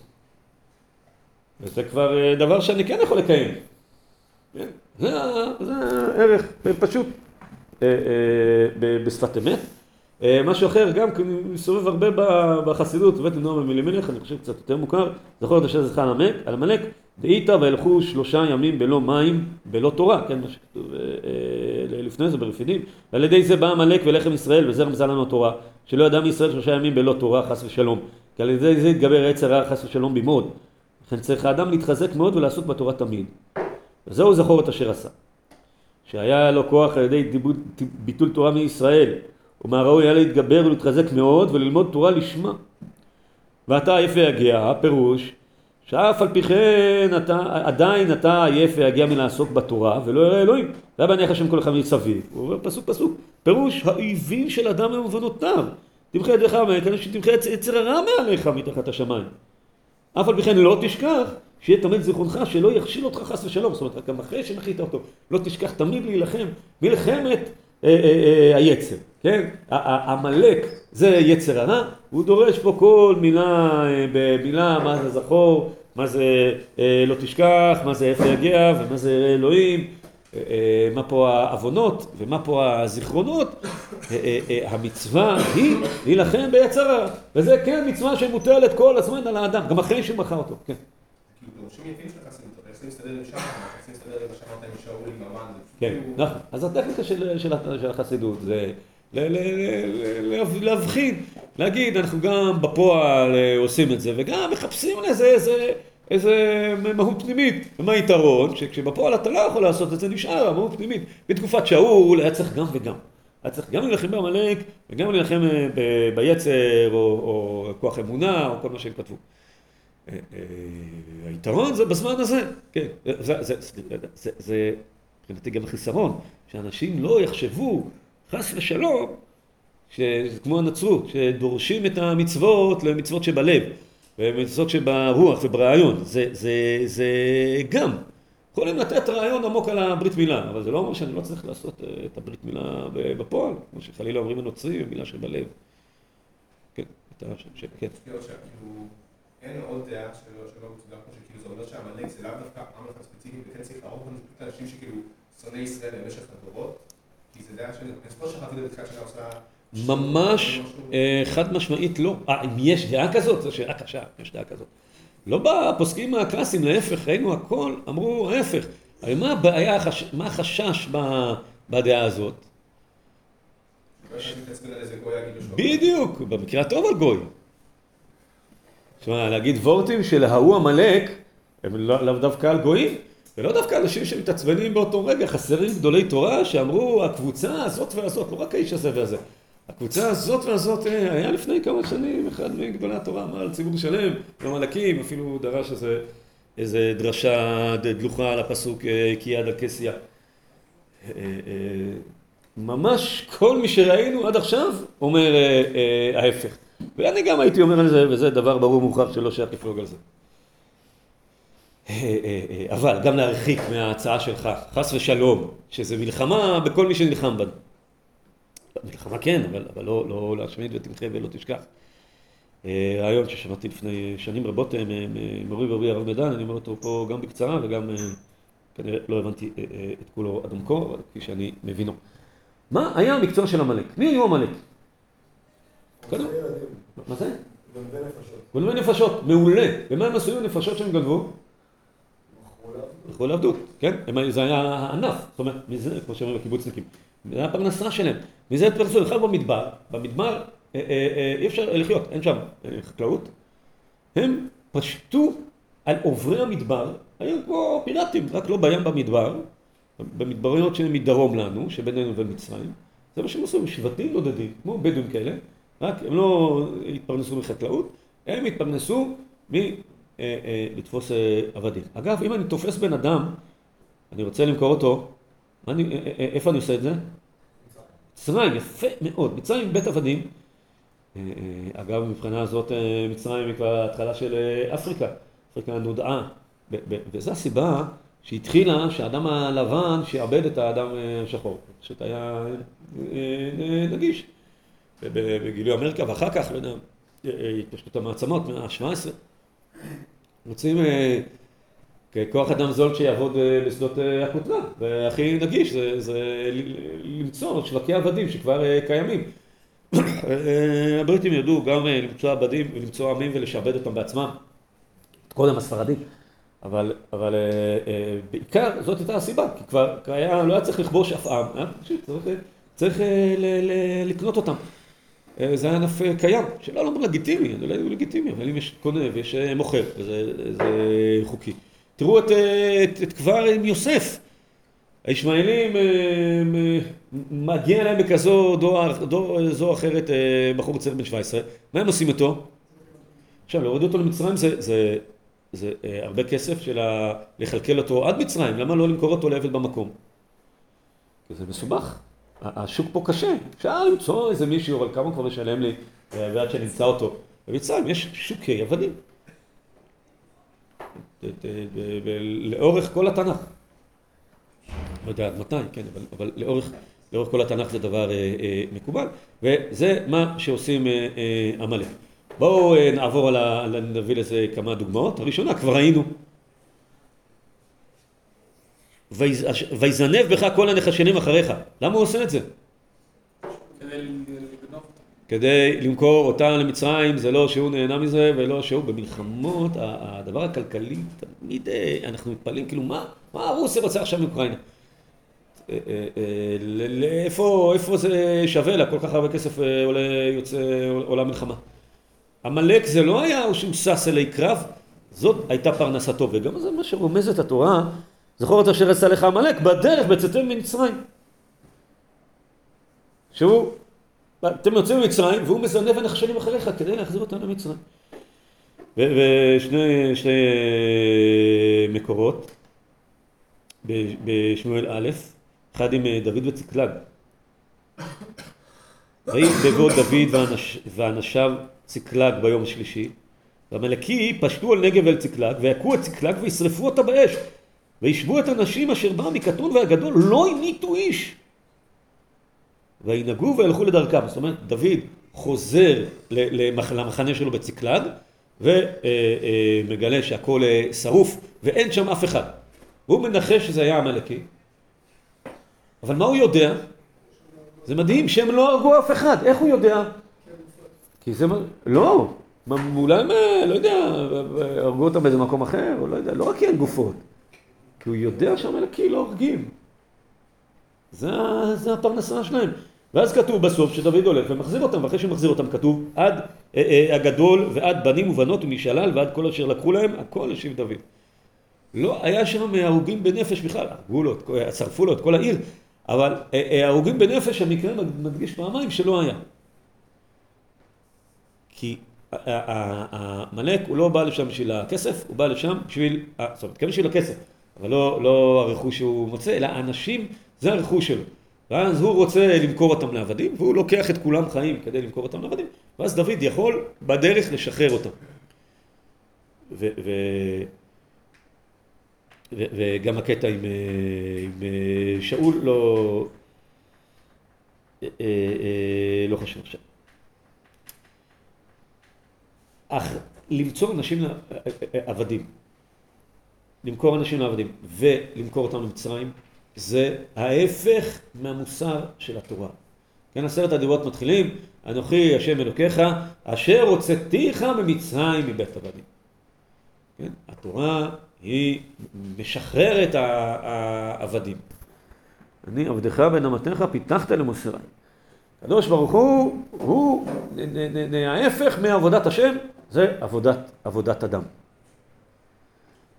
וזה כבר אה, דבר שאני כן יכול לקיים. כן? זה, זה ערך פשוט אה, בשפת אמת. אה, משהו אחר, גם מסובב הרבה בחסידות, בית נועם אמילימלך, אני חושב קצת יותר מוכר, זכור את אשר זכה על עמלק, דאיתא וילכו שלושה ימים בלא מים, בלא תורה, כן, מה שכתוב אה, אה, לפני זה ברפידים, ועל ידי זה בא עמלק ולחם ישראל, וזה רמזה לנו התורה, שלא ידע מישראל שלושה ימים בלא תורה, חס ושלום, כי על ידי זה יתגבר עץ הרע, חס ושלום במאוד, לכן צריך האדם להתחזק מאוד ולעסוק בתורה תמיד. וזהו זכור את אשר עשה. שהיה לו כוח על ידי ביטול תורה מישראל, ומה ראוי היה להתגבר ולהתחזק מאוד וללמוד תורה לשמה. ואתה עייף ויגיע, הפירוש שאף על פי כן אתה, עדיין אתה עייף ויגיע מלעסוק בתורה ולא יראה אלוהים. זה היה בעיניך שם כל אחד מסביב. הוא אומר פסוק פסוק, פירוש האויבים של אדם הם ובנותיו. תמחה ידיך מהכנס שתמחה יצר הרע מעליך מתחת השמיים. אף על פי כן לא תשכח שיהיה תמיד זיכרונך שלא יכשיל אותך חס ושלום. זאת אומרת, גם אחרי שמחית אותו, לא תשכח תמיד להילחם מלחמת אה, אה, אה, היצר. כן? עמלק זה יצר הרע, הוא דורש פה כל מילה במילה, מה זה זכור, מה זה לא תשכח, מה זה איפה יגיע ומה זה אלוהים, מה פה העוונות ומה פה הזיכרונות, המצווה היא להילחם ביצר הרע, וזה כן מצווה שמוטלת כל הזמן על האדם, גם אחרי שהוא מכר אותו, כן. כן, נכון. אז הטכניקה של החסידות זה להבחין, להגיד, אנחנו גם בפועל אה, עושים את זה, וגם מחפשים לזה איזה, איזה מהות פנימית. ומה היתרון? שכשבפועל אתה לא יכול לעשות את זה, נשאר המהות פנימית. בתקופת שאול היה צריך גם וגם. היה צריך גם להילחם בעמלק, וגם להילחם אה, ביצר, או, או כוח אמונה, או כל מה שהם כתבו. אה, היתרון זה בזמן הזה, כן, זה, מבחינתי גם החיסרון, שאנשים לא יחשבו חס ושלום, שזה כמו הנצרות, שדורשים את המצוות למצוות שבלב, ומצוות שברוח וברעיון, זה, זה, זה גם. יכולים לתת רעיון עמוק על הברית מילה, אבל זה לא אומר שאני לא צריך לעשות אה, את הברית מילה בפועל, כמו שחלילה אומרים הנוצרים, מילה שבלב. כן, אתה ש... כן. אין עוד דעה שלא מצודק כמו שכאילו זה אומר שהעמלק זה לאו דווקא עם אחד ספציפי, וכן צריך להרוג אנשים שכאילו שונאי ישראל במשך הדורות. ממש אה, חד משמעית לא. אה, אם יש דעה כזאת, זו שאלה קשה, יש דעה כזאת. לא בפוסקים הקלאסיים, להפך, ראינו הכל, אמרו ההפך. הרי מה הבעיה, מה החשש בדעה הזאת? בדיוק, במקרה הטוב על גוי. תשמע, להגיד וורטים של ההוא עמלק, הם לאו דווקא על גויים. ולא דווקא אנשים שמתעצבנים באותו רגע, חסרים גדולי תורה שאמרו הקבוצה הזאת והזאת, לא רק האיש הזה והזה. הקבוצה הזאת והזאת, אה, היה לפני כמה שנים, אחד מגדולי התורה אמר על ציבור שלם, במלאקים, אפילו דרש איזה, איזה דרשה דלוחה על הפסוק אה, כי יד הכסיה. אה, ממש כל מי שראינו עד עכשיו אומר ההפך. ואני גם הייתי אומר על זה, וזה דבר ברור ומוכרח שלא שייך לפלוג על זה. אבל גם להרחיק מההצעה שלך, חס ושלום, שזה מלחמה בכל מי שנלחם בנו. מלחמה כן, אבל, אבל לא, לא להשמיד ותמחה ולא תשכח. אה, רעיון ששמעתי לפני שנים רבות אה, ממורי ורבי הרב מדן, אני אומר אותו פה גם בקצרה וגם אה, כנראה לא הבנתי את כולו עד עמקו, אבל כפי שאני מבינו. מה היה המקצוע של עמלק? מי היו עמלק? מה זה? גנבי נפשות. גנבי נפשות, מעולה. ומה הם עשו עם הנפשות שהם גנבו? מכרו לעבדות, כן? זה היה הענף, זאת אומרת, מזה, כמו שאומרים הקיבוצניקים. זה הפרנסה שלהם. מזה התפרנסו, בכלל במדבר, במדבר אה, אה, אה, אי אפשר לחיות, אין שם חקלאות. הם פשטו על עוברי המדבר, היו כמו פיראטים, רק לא בים במדבר, במדבריות שמדרום לנו, שבינינו ובין מצרים. זה מה שהם עשו, שבטים נודדים, כמו בדואים כאלה, רק הם לא התפרנסו מחקלאות, הם התפרנסו מלתפוס עבדים. אגב, אם אני תופס בן אדם, אני רוצה למכור אותו, אני, איפה אני עושה את זה? מצרים, יפה מאוד. מצרים בית עבדים. אגב, מבחינה הזאת מצרים היא כבר התחלה של אפריקה. אפריקה נודעה. וזו הסיבה שהתחילה שהאדם הלבן שעבד את האדם השחור. פשוט היה נגיש. בגילוי אמריקה, ואחר כך, לא יודע, התפשטות המעצמות, מאה ה-17. רוצים ככוח אדם זול שיעבוד אה, בשדות אה, הכותנה, והכי נגיש זה, זה למצוא שווקי עבדים שכבר אה, קיימים. הבריטים ידעו גם למצוא עבדים ולמצוא עמים ולשעבד אותם בעצמם, קודם הספרדים, אבל, אבל בעיקר זאת הייתה הסיבה, כי כבר היה, לא היה צריך לכבוש אף עם, היה פשוט צריך, צריך ל, ל, לקנות אותם. זה היה ענף קיים, שלא לומר לגיטימי, לא יודע אם הוא לגיטימי, אבל אם יש קונה ויש מוכר, וזה חוקי. תראו את, את, את כבר עם יוסף. הישמעאלים, אה, אה, מגיע להם בכזו דור, דור, זו אחרת אה, בחור צעיר בן 17, מה הם עושים איתו? עכשיו, להוריד אותו למצרים זה, זה, זה הרבה כסף של ה... לכלכל אותו עד מצרים, למה לא למכור אותו לעבד במקום? זה מסובך, השוק פה קשה, אפשר למצוא איזה מישהו, אבל כמה כבר לשלם לי ועד שנמצא אותו? במצרים יש שוקי עבדים. לאורך כל התנ"ך. לא יודע עד מתי, כן, אבל, אבל לאורך, לאורך כל התנ"ך זה דבר אה, אה, מקובל, וזה מה שעושים אה, אה, עמלק. בואו אה, נעבור על ה... נביא לזה כמה דוגמאות. הראשונה, כבר ראינו. ויזנב בך כל הנחשנים אחריך. למה הוא עושה את זה? כדי למכור אותם למצרים, זה לא שהוא נהנה מזה ולא שהוא במלחמות, הדבר הכלכלי, תמיד אה, אנחנו מתפלאים, כאילו מה, מה רוסיה רוצה עכשיו מאוקראינה? אה, אה, לאיפה, איפה זה שווה לה, כל כך הרבה כסף עולה, יוצא, עולה מלחמה. עמלק זה לא היה שהוא שש אלי קרב, זאת הייתה פרנסתו, וגם זה מה שרומזת התורה, זכור את אשר עשה לך עמלק בדרך בצאתם ממצרים. שהוא אתם יוצאים ממצרים והוא מזנב הנחשלים אחריך כדי להחזיר אותם למצרים. ושני שני אה, מקורות בשמואל א', אחד עם אה, דוד וצקלג. ויהי בבוא דוד ואנש, ואנשיו צקלג ביום השלישי, והמלקי פשטו על נגב אל צקלג, ויכו את צקלג וישרפו אותה באש, וישבו את הנשים אשר באו מקטון והגדול, לא המיתו איש. וינהגו וילכו לדרכם. זאת אומרת, דוד חוזר למחנה שלו בצקלג, ומגלה שהכל אה, שרוף, ואין שם אף אחד. והוא מנחש שזה היה עמלקי. אבל מה הוא יודע? זה מדהים שהם לא הרגו אף אחד. איך הוא יודע? כי זה... לא. אולי הם, אה, לא יודע, הרגו אותם באיזה מקום אחר, או לא יודע, לא רק כי אין גופות. כי הוא יודע שהמלאקי לא הורגים. זה, זה הפרנסה שלהם. ואז כתוב בסוף שדוד הולך ומחזיר אותם, ואחרי שמחזיר אותם כתוב עד אה, אה, הגדול ועד בנים ובנות ומשלל ועד כל אשר לקחו להם, הכל השיב דוד. לא היה שם הרוגים בנפש בכלל, הרגו לו, שרפו לו את כל העיר, אבל אה, הרוגים בנפש המקרה מדגיש פעמיים שלא היה. כי עמלק הוא לא בא לשם בשביל הכסף, הוא בא לשם בשביל, זאת אומרת, כן בשביל הכסף, אבל לא, לא הרכוש שהוא מוצא, אלא האנשים, זה הרכוש שלו. ואז הוא רוצה למכור אותם לעבדים, והוא לוקח את כולם חיים כדי למכור אותם לעבדים, ואז דוד יכול בדרך לשחרר אותם. וגם הקטע עם, עם שאול לא, לא חשוב עכשיו. אך למצוא אנשים עבדים, למכור אנשים לעבדים ולמכור אותם למצרים, זה ההפך מהמוסר של התורה. כן, עשרת הדיברות מתחילים, אנוכי השם אלוקיך, אשר הוצאתיך ממצרים מבית עבדים. כן, התורה היא משחררת העבדים. אני עבדך בן אמתיך פיתחת למוסרי. הקדוש ברוך הוא, הוא ההפך מעבודת השם, זה עבודת, עבודת אדם.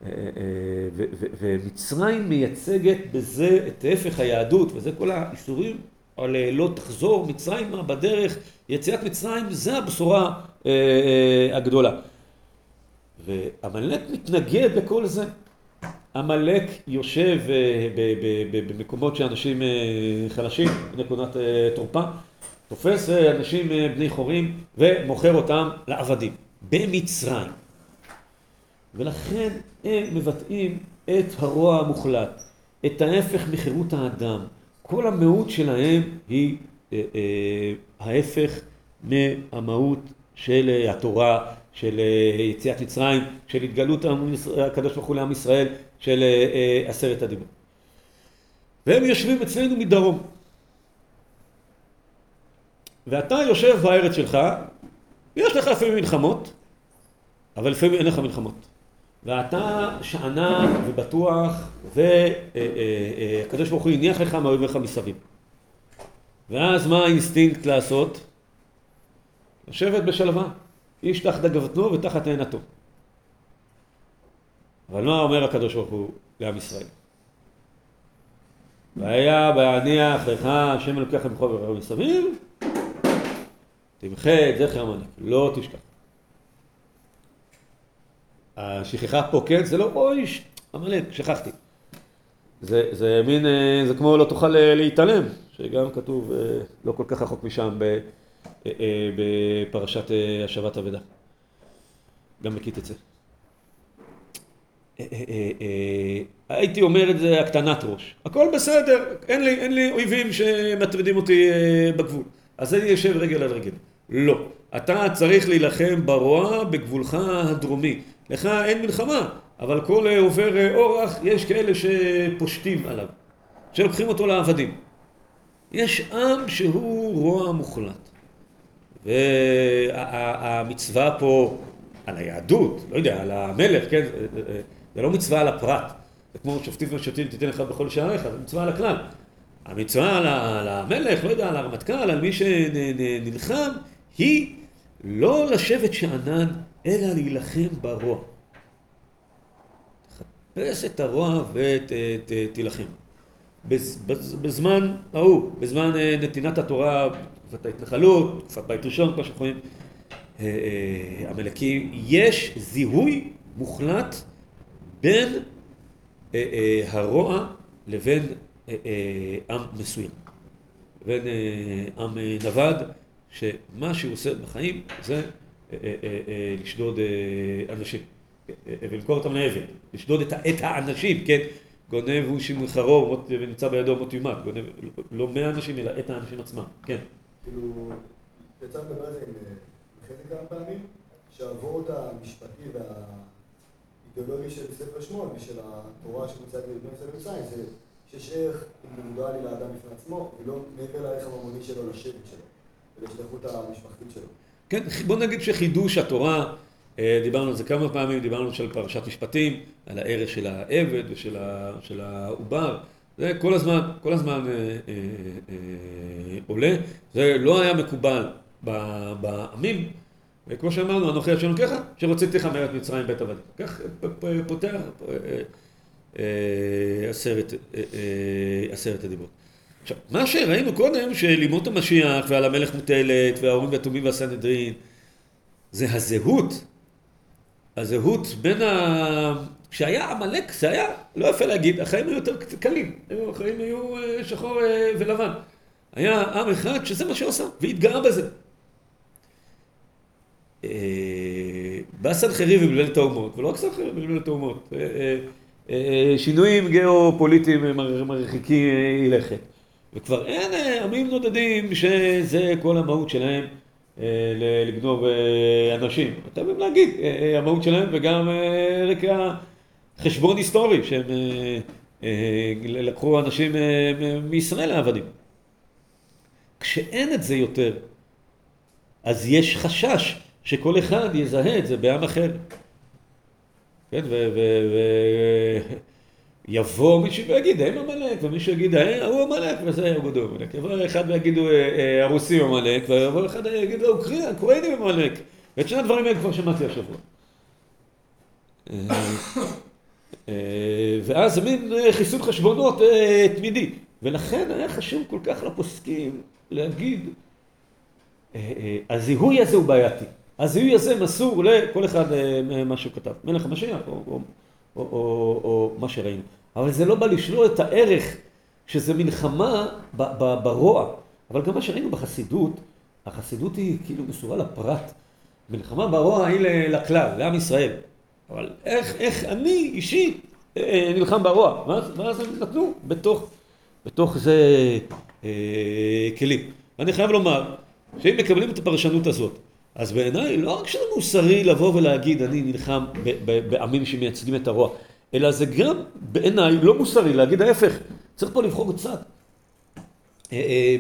אה, אה, ומצרים מייצגת בזה את הפך היהדות, וזה כל האיסורים על אה, לא תחזור מצרימה בדרך, יציאת מצרים, זה הבשורה הגדולה. ועמלק מתנגד לכל זה. עמלק יושב במקומות שאנשים חלשים, בנקודת תורפה, תופס אנשים בני חורים ומוכר אותם לעבדים במצרים. ולכן הם מבטאים את הרוע המוחלט, את ההפך מחירות האדם. כל המהות שלהם היא אה, אה, ההפך מהמהות של אה, התורה, של אה, יציאת מצרים, של התגלות הקדוש ברוך הוא לעם ישראל, של אה, אה, עשרת הדיברות. והם יושבים אצלנו מדרום. ואתה יושב בארץ שלך, יש לך לפעמים מלחמות, אבל לפעמים אין לך מלחמות. ואתה שאנן ובטוח, והקדוש ברוך הוא הניח לך מאויביך מסביב. ואז מה האינסטינקט לעשות? לשבת בשלווה, איש תחת גבותנו ותחת עינתו. אבל מה אומר הקדוש ברוך הוא לעם ישראל? והיה בהניח לך השם אלוקיך בכל ורעהו מסביב, תמחה את זכר המנהיג, לא תשכח. השכחה פה, כן, זה לא, אוי, עמלק, שכחתי. זה, זה מין, אה, זה כמו לא תוכל אה, להתעלם, שגם כתוב אה, לא כל כך רחוק משם בפרשת השבת אבדה. גם מקיט את זה. הייתי אומר את זה הקטנת ראש. הכל בסדר, אין לי, אין לי אויבים שמטרידים אותי בגבול. אז אני יושב רגל על רגל. לא. אתה צריך להילחם ברוע בגבולך הדרומי. לך אין מלחמה, אבל כל עובר אורח, יש כאלה שפושטים עליו, שלוקחים אותו לעבדים. יש עם שהוא רוע מוחלט. והמצווה פה על היהדות, לא יודע, על המלך, כן? זה לא מצווה על הפרט. זה כמו שופטים ושופטים תיתן לך בכל שעריך, זה מצווה על הכלל. המצווה על המלך, לא יודע, על הרמטכ"ל, על מי שנלחם, היא לא לשבת שאנן, אלא להילחם ברוע. תחפש את הרוע ותילחם. בזמן ההוא, בזמן אה, נתינת התורה, תקופת ההתנחלות, תקופת בית ראשון, כמו שאנחנו רואים, אה, אה, יש זיהוי מוחלט בין הרוע לבין עם מסוים. בין עם נווד. שמה שהוא עושה בחיים זה אה, אה, אה, לשדוד אנשים ולמכור אותם לעבד, לשדוד את האנשים, כן? גונב הוא שמחרו ונמצא בידו מות יומת, גונב לא מאה אנשים אלא את האנשים עצמם, כן. כאילו, יצא לדבר על זה עם חלק כמה פעמים, שהעבורת המשפטי והאידיאולוגי של ספר שמואל ושל התורה שמוצעת בבני ספר מצרים זה שיש ערך אינדיבידואלי לאדם בפני עצמו ולא מעבר לערך הממוני שלו לשבט שלו. ולהשתייכות המשפחתית שלו. כן, בוא נגיד שחידוש התורה, אה, דיברנו על זה כמה פעמים, דיברנו על פרשת משפטים, על הערך של העבד ושל העובר. זה כל הזמן, כל הזמן אה, אה, עולה. זה לא היה מקובל בעמים. וכמו שאמרנו, אנוכי השם שרציתי לך מארץ מצרים בית עבדים. כך פותח עשרת הדיברות. עכשיו, מה שראינו קודם, שלימוד המשיח ועל המלך מוטלת, וההורים והתומים והסנהדרין, זה הזהות. הזהות בין ה... כשהיה עמלק זה היה, לא יפה להגיד, החיים היו יותר קלים, החיים היו אה, שחור אה, ולבן. היה עם אחד שזה מה שהוא עשה, והתגאה בזה. אה, בא סנחריב במלחמת האומות, ולא רק סנחריב במלחמת האומות, שינויים גיאופוליטיים מרחיקי לכת. וכבר אין עמים נודדים שזה כל המהות שלהם לגנוב אנשים. אתה מבין להגיד, המהות שלהם וגם רקע חשבון היסטורי שהם לקחו אנשים מישראל לעבדים. כשאין את זה יותר, אז יש חשש שכל אחד יזהה את זה בעם אחר. כן, ויבוא מישהו ויגיד, הם עמלק, ומישהו יגיד, ההוא עמלק, וזה יעבדו עמלק. יבוא אחד ויגידו, הרוסים עמלק, ויבוא אחד ויגיד, האוקראינים עמלק. ואת שני הדברים האלה כבר שמעתי השבוע. ואז זה מין חיסון חשבונות תמידי. ולכן היה חשוב כל כך לפוסקים להגיד, הזיהוי הזה הוא בעייתי. הזיהוי הזה מסור לכל אחד מה שהוא כתב, מלך המשיח או, או, או, או, מה שראינו. אבל זה לא בא לשלול את הערך שזה מלחמה ב, ב, ברוע. אבל גם מה שראינו בחסידות, החסידות היא כאילו מסורה לפרט. מלחמה ברוע היא לכלל, לעם ישראל. אבל איך, איך אני אישית נלחם ברוע? ואז, ואז הם נתנו בתוך, בתוך זה אה, כלים. ואני חייב לומר, שאם מקבלים את הפרשנות הזאת, אז בעיניי לא רק שזה מוסרי לבוא ולהגיד אני נלחם בעמים שמייצגים את הרוע, אלא זה גם בעיניי לא מוסרי להגיד ההפך, צריך פה לבחור צד.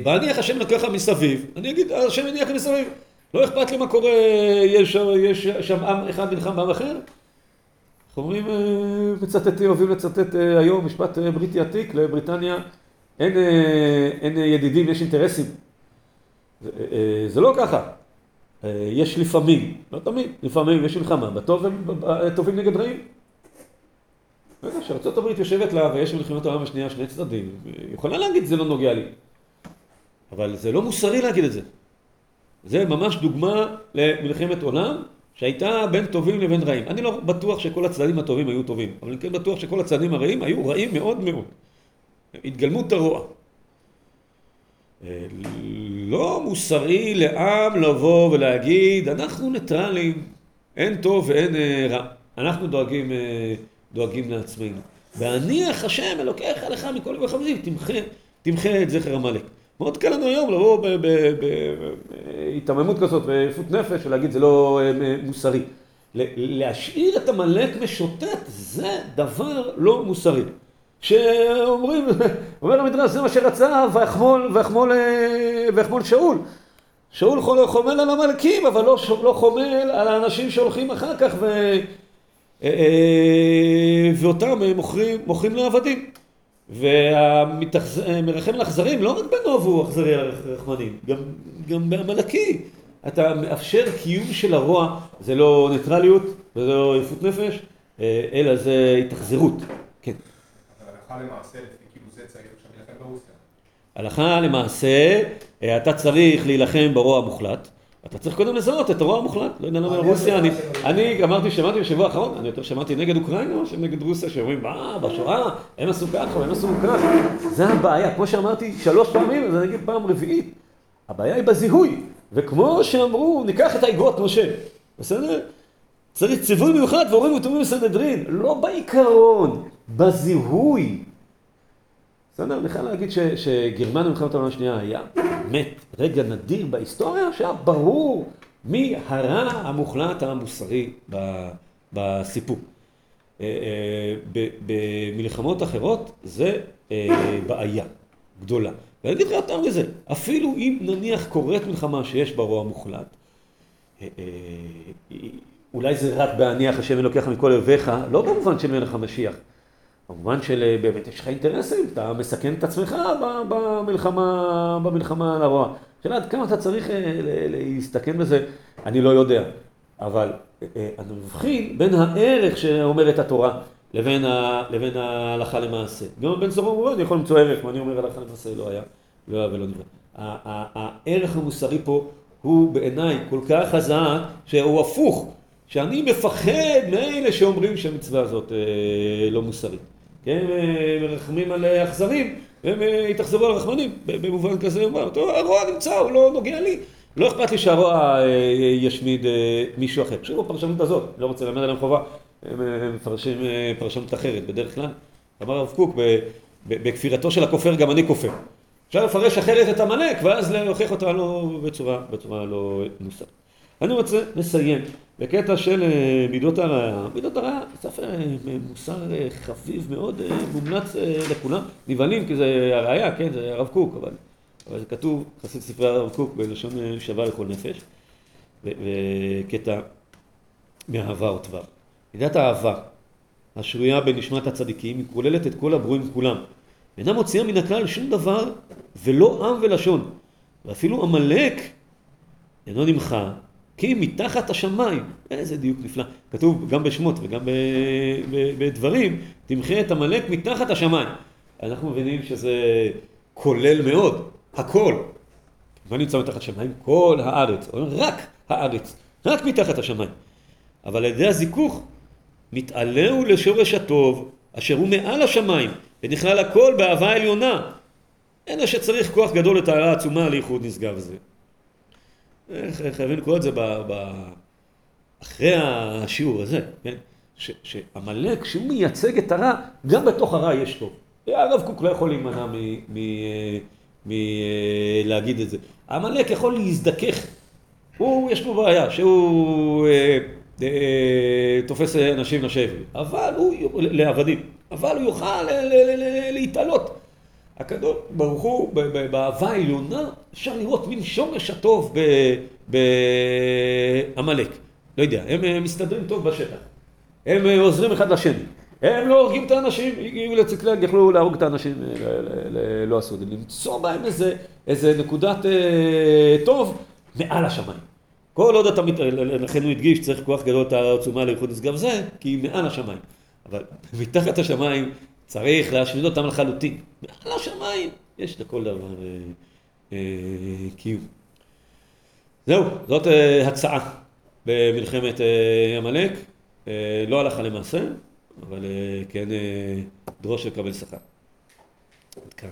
בהניח השם לקח מסביב, אני אגיד השם יניח מסביב, לא אכפת לי מה קורה, יש, יש שם עם אחד נלחם בעם אחר. איך אומרים, מצטטים, אוהבים לצטט היום משפט בריטי עתיק לבריטניה, אין, אין ידידים, יש אינטרסים. זה לא ככה. יש לפעמים, לא תמיד, לפעמים יש מלחמה, בטוב הם טובים נגד רעים. כשארצות הברית יושבת לה ויש מלחמת העולם השנייה שני צדדים, היא יכולה להגיד זה לא נוגע לי. אבל זה לא מוסרי להגיד את זה. זה ממש דוגמה למלחמת עולם שהייתה בין טובים לבין רעים. אני לא בטוח שכל הצדדים הטובים היו טובים, אבל אני כן בטוח שכל הצדדים הרעים היו רעים מאוד מאוד. התגלמות הרוע. לא מוסרי לעם לבוא ולהגיד, אנחנו ניטרלים, אין טוב ואין רע. אנחנו דואגים, דואגים לעצמנו. והניח השם אלוקיך לך מכל וחברים, תמחה, תמחה את זכר עמלק. מאוד קל לנו היום לבוא בהיתממות כזאת, ויפות נפש, ולהגיד זה לא מוסרי. להשאיר את עמלק משוטט זה דבר לא מוסרי. שאומרים, אומר המדרש, זה מה שרצה ויחמול, ויחמול, ויחמול שאול. שאול חומל על המלכים, אבל לא, לא חומל על האנשים שהולכים אחר כך ו, ואותם מוכרים, מוכרים לעבדים. והמרחם לאכזרים, לא רק בנוב הוא אכזרי הרחמנים, גם, גם בעמלקי. אתה מאפשר קיום של הרוע, זה לא ניטרליות, זה לא יפות נפש, אלא זה התאכזרות. הלכה למעשה, לפי כאילו זה צריך עכשיו להילחם ברוסיה. הלכה למעשה, אתה צריך להילחם ברוע המוחלט. אתה צריך קודם לזהות את הרוע המוחלט. לא יודע למה רוסיה, אני, אני אמרתי, שמעתי בשבוע האחרון, אני יותר שמעתי נגד אוקראינה או נגד רוסיה, שאומרים, מה, בשואה, הם עשו ככה, הם עשו ככה. זה הבעיה, כמו שאמרתי שלוש פעמים, אז אני אגיד פעם רביעית. הבעיה היא בזיהוי. וכמו שאמרו, ניקח את האגרות משה, בסדר? צריך ציווי מיוחד והורים וטובים בסנהדרין, לא בעיקרון, בזיהוי. בסדר? אני חייב להגיד שגרמניה במלחמת העולם השנייה היה באמת רגע נדיר בהיסטוריה שהיה ברור מי הרע המוחלט המוסרי בסיפור. במלחמות אחרות זה בעיה גדולה. ואני אגיד לך יותר מזה, אפילו אם נניח קורית מלחמה שיש בה רוע מוחלט, אולי זה רק בהניח השם אלוקיך מכל אויביך, לא במובן של מלך המשיח. במובן של באמת יש לך אינטרסים, אתה מסכן את עצמך במלחמה, במלחמה על הרוע. השאלה עד כמה אתה צריך להסתכן בזה, אני לא יודע. אבל אני מבחין בין הערך שאומרת התורה לבין, ה, לבין ההלכה למעשה. גם בן סורר ומורה אני יכול למצוא ערך, מה אני אומר הלכה למעשה לא היה, לא היה ולא נברא. הערך המוסרי פה הוא בעיניי כל כך חזק שהוא הפוך, שאני מפחד מאלה שאומרים שהמצווה הזאת אה, לא מוסרית. כן, אה, מרחמים על אכזרים, הם אה, התאכזרו על רחמנים, במובן כזה הוא טוב, הרוע נמצא, הוא לא נוגע לי, לא אכפת לי שהרוע אה, ישמיד אה, מישהו אחר. עכשיו בפרשנות הזאת, לא רוצה ללמד עליהם חובה, הם אה, מפרשים אה, פרשנות אחרת, בדרך כלל. אמר הרב קוק, בכפירתו של הכופר גם אני כופר. אפשר לפרש אחרת את עמלק, ואז להוכיח אותה לא בצורה, בצורה לא מוסרית. אני רוצה לסיים בקטע של אה, מידות הרעה. מידות הרעה, ספר אה, מוסר אה, חביב מאוד, מומלץ לכולם. נבהלים כי זה הראייה, כן, זה הרב קוק, אבל, אבל זה כתוב, חסיד ספרי הרב קוק, בלשון שווה לכל נפש, וקטע מאהבה או דבר. מידת האהבה, השרויה בנשמת הצדיקים, היא כוללת את כל הברואים כולם. אינה מוציאה מן הכלל שום דבר, ולא עם ולשון. ואפילו עמלק אינו נמחה, כי מתחת השמיים. איזה דיוק נפלא. כתוב גם בשמות וגם בדברים, תמחה את עמלק מתחת השמיים. אנחנו מבינים שזה כולל מאוד, הכל. מה נמצא מתחת השמיים? כל הארץ, רק הארץ, רק מתחת השמיים. אבל על ידי הזיכוך מתעלהו לשורש הטוב, אשר הוא מעל השמיים, ונכלל הכל באהבה עליונה. אין שצריך כוח גדול לטהרה עצומה לייחוד נשגב זה. חייבים לקרוא את זה ב, ב, אחרי השיעור הזה, כן? שעמלק, שהוא מייצג את הרע, גם בתוך הרע יש טוב. הרב קוק לא יכול להימנע מלהגיד את זה. עמלק יכול להזדכך. הוא, יש לו בעיה, שהוא אה, אה, תופס אנשים לשבי, אבל הוא, לעבדים, אבל הוא יוכל להתעלות. הקדוש ברוך הוא, באהבה העליונה, אפשר לראות מין שורש הטוב בעמלק. לא יודע, הם מסתדרים טוב בשטח. הם אה, עוזרים אחד לשני. הם לא הורגים את האנשים, הגיעו לצקלג, יכלו להרוג את האנשים, אה, לא עשו את זה. למצוא בהם איזה, איזה נקודת אה, טוב מעל השמיים. כל עוד אתה, מת... לכן הוא הדגיש, צריך כוח גדול את העצומה לאיחוד נשגב זה, כי היא מעל השמיים. אבל מתחת השמיים צריך להשמיד אותם לחלוטין. מעל השמיים יש לכל דבר אה, אה, קיום. זהו, זאת אה, הצעה במלחמת עמלק. לא הלכה למעשה, אבל כן דרוש לקבל שכר. עד כאן.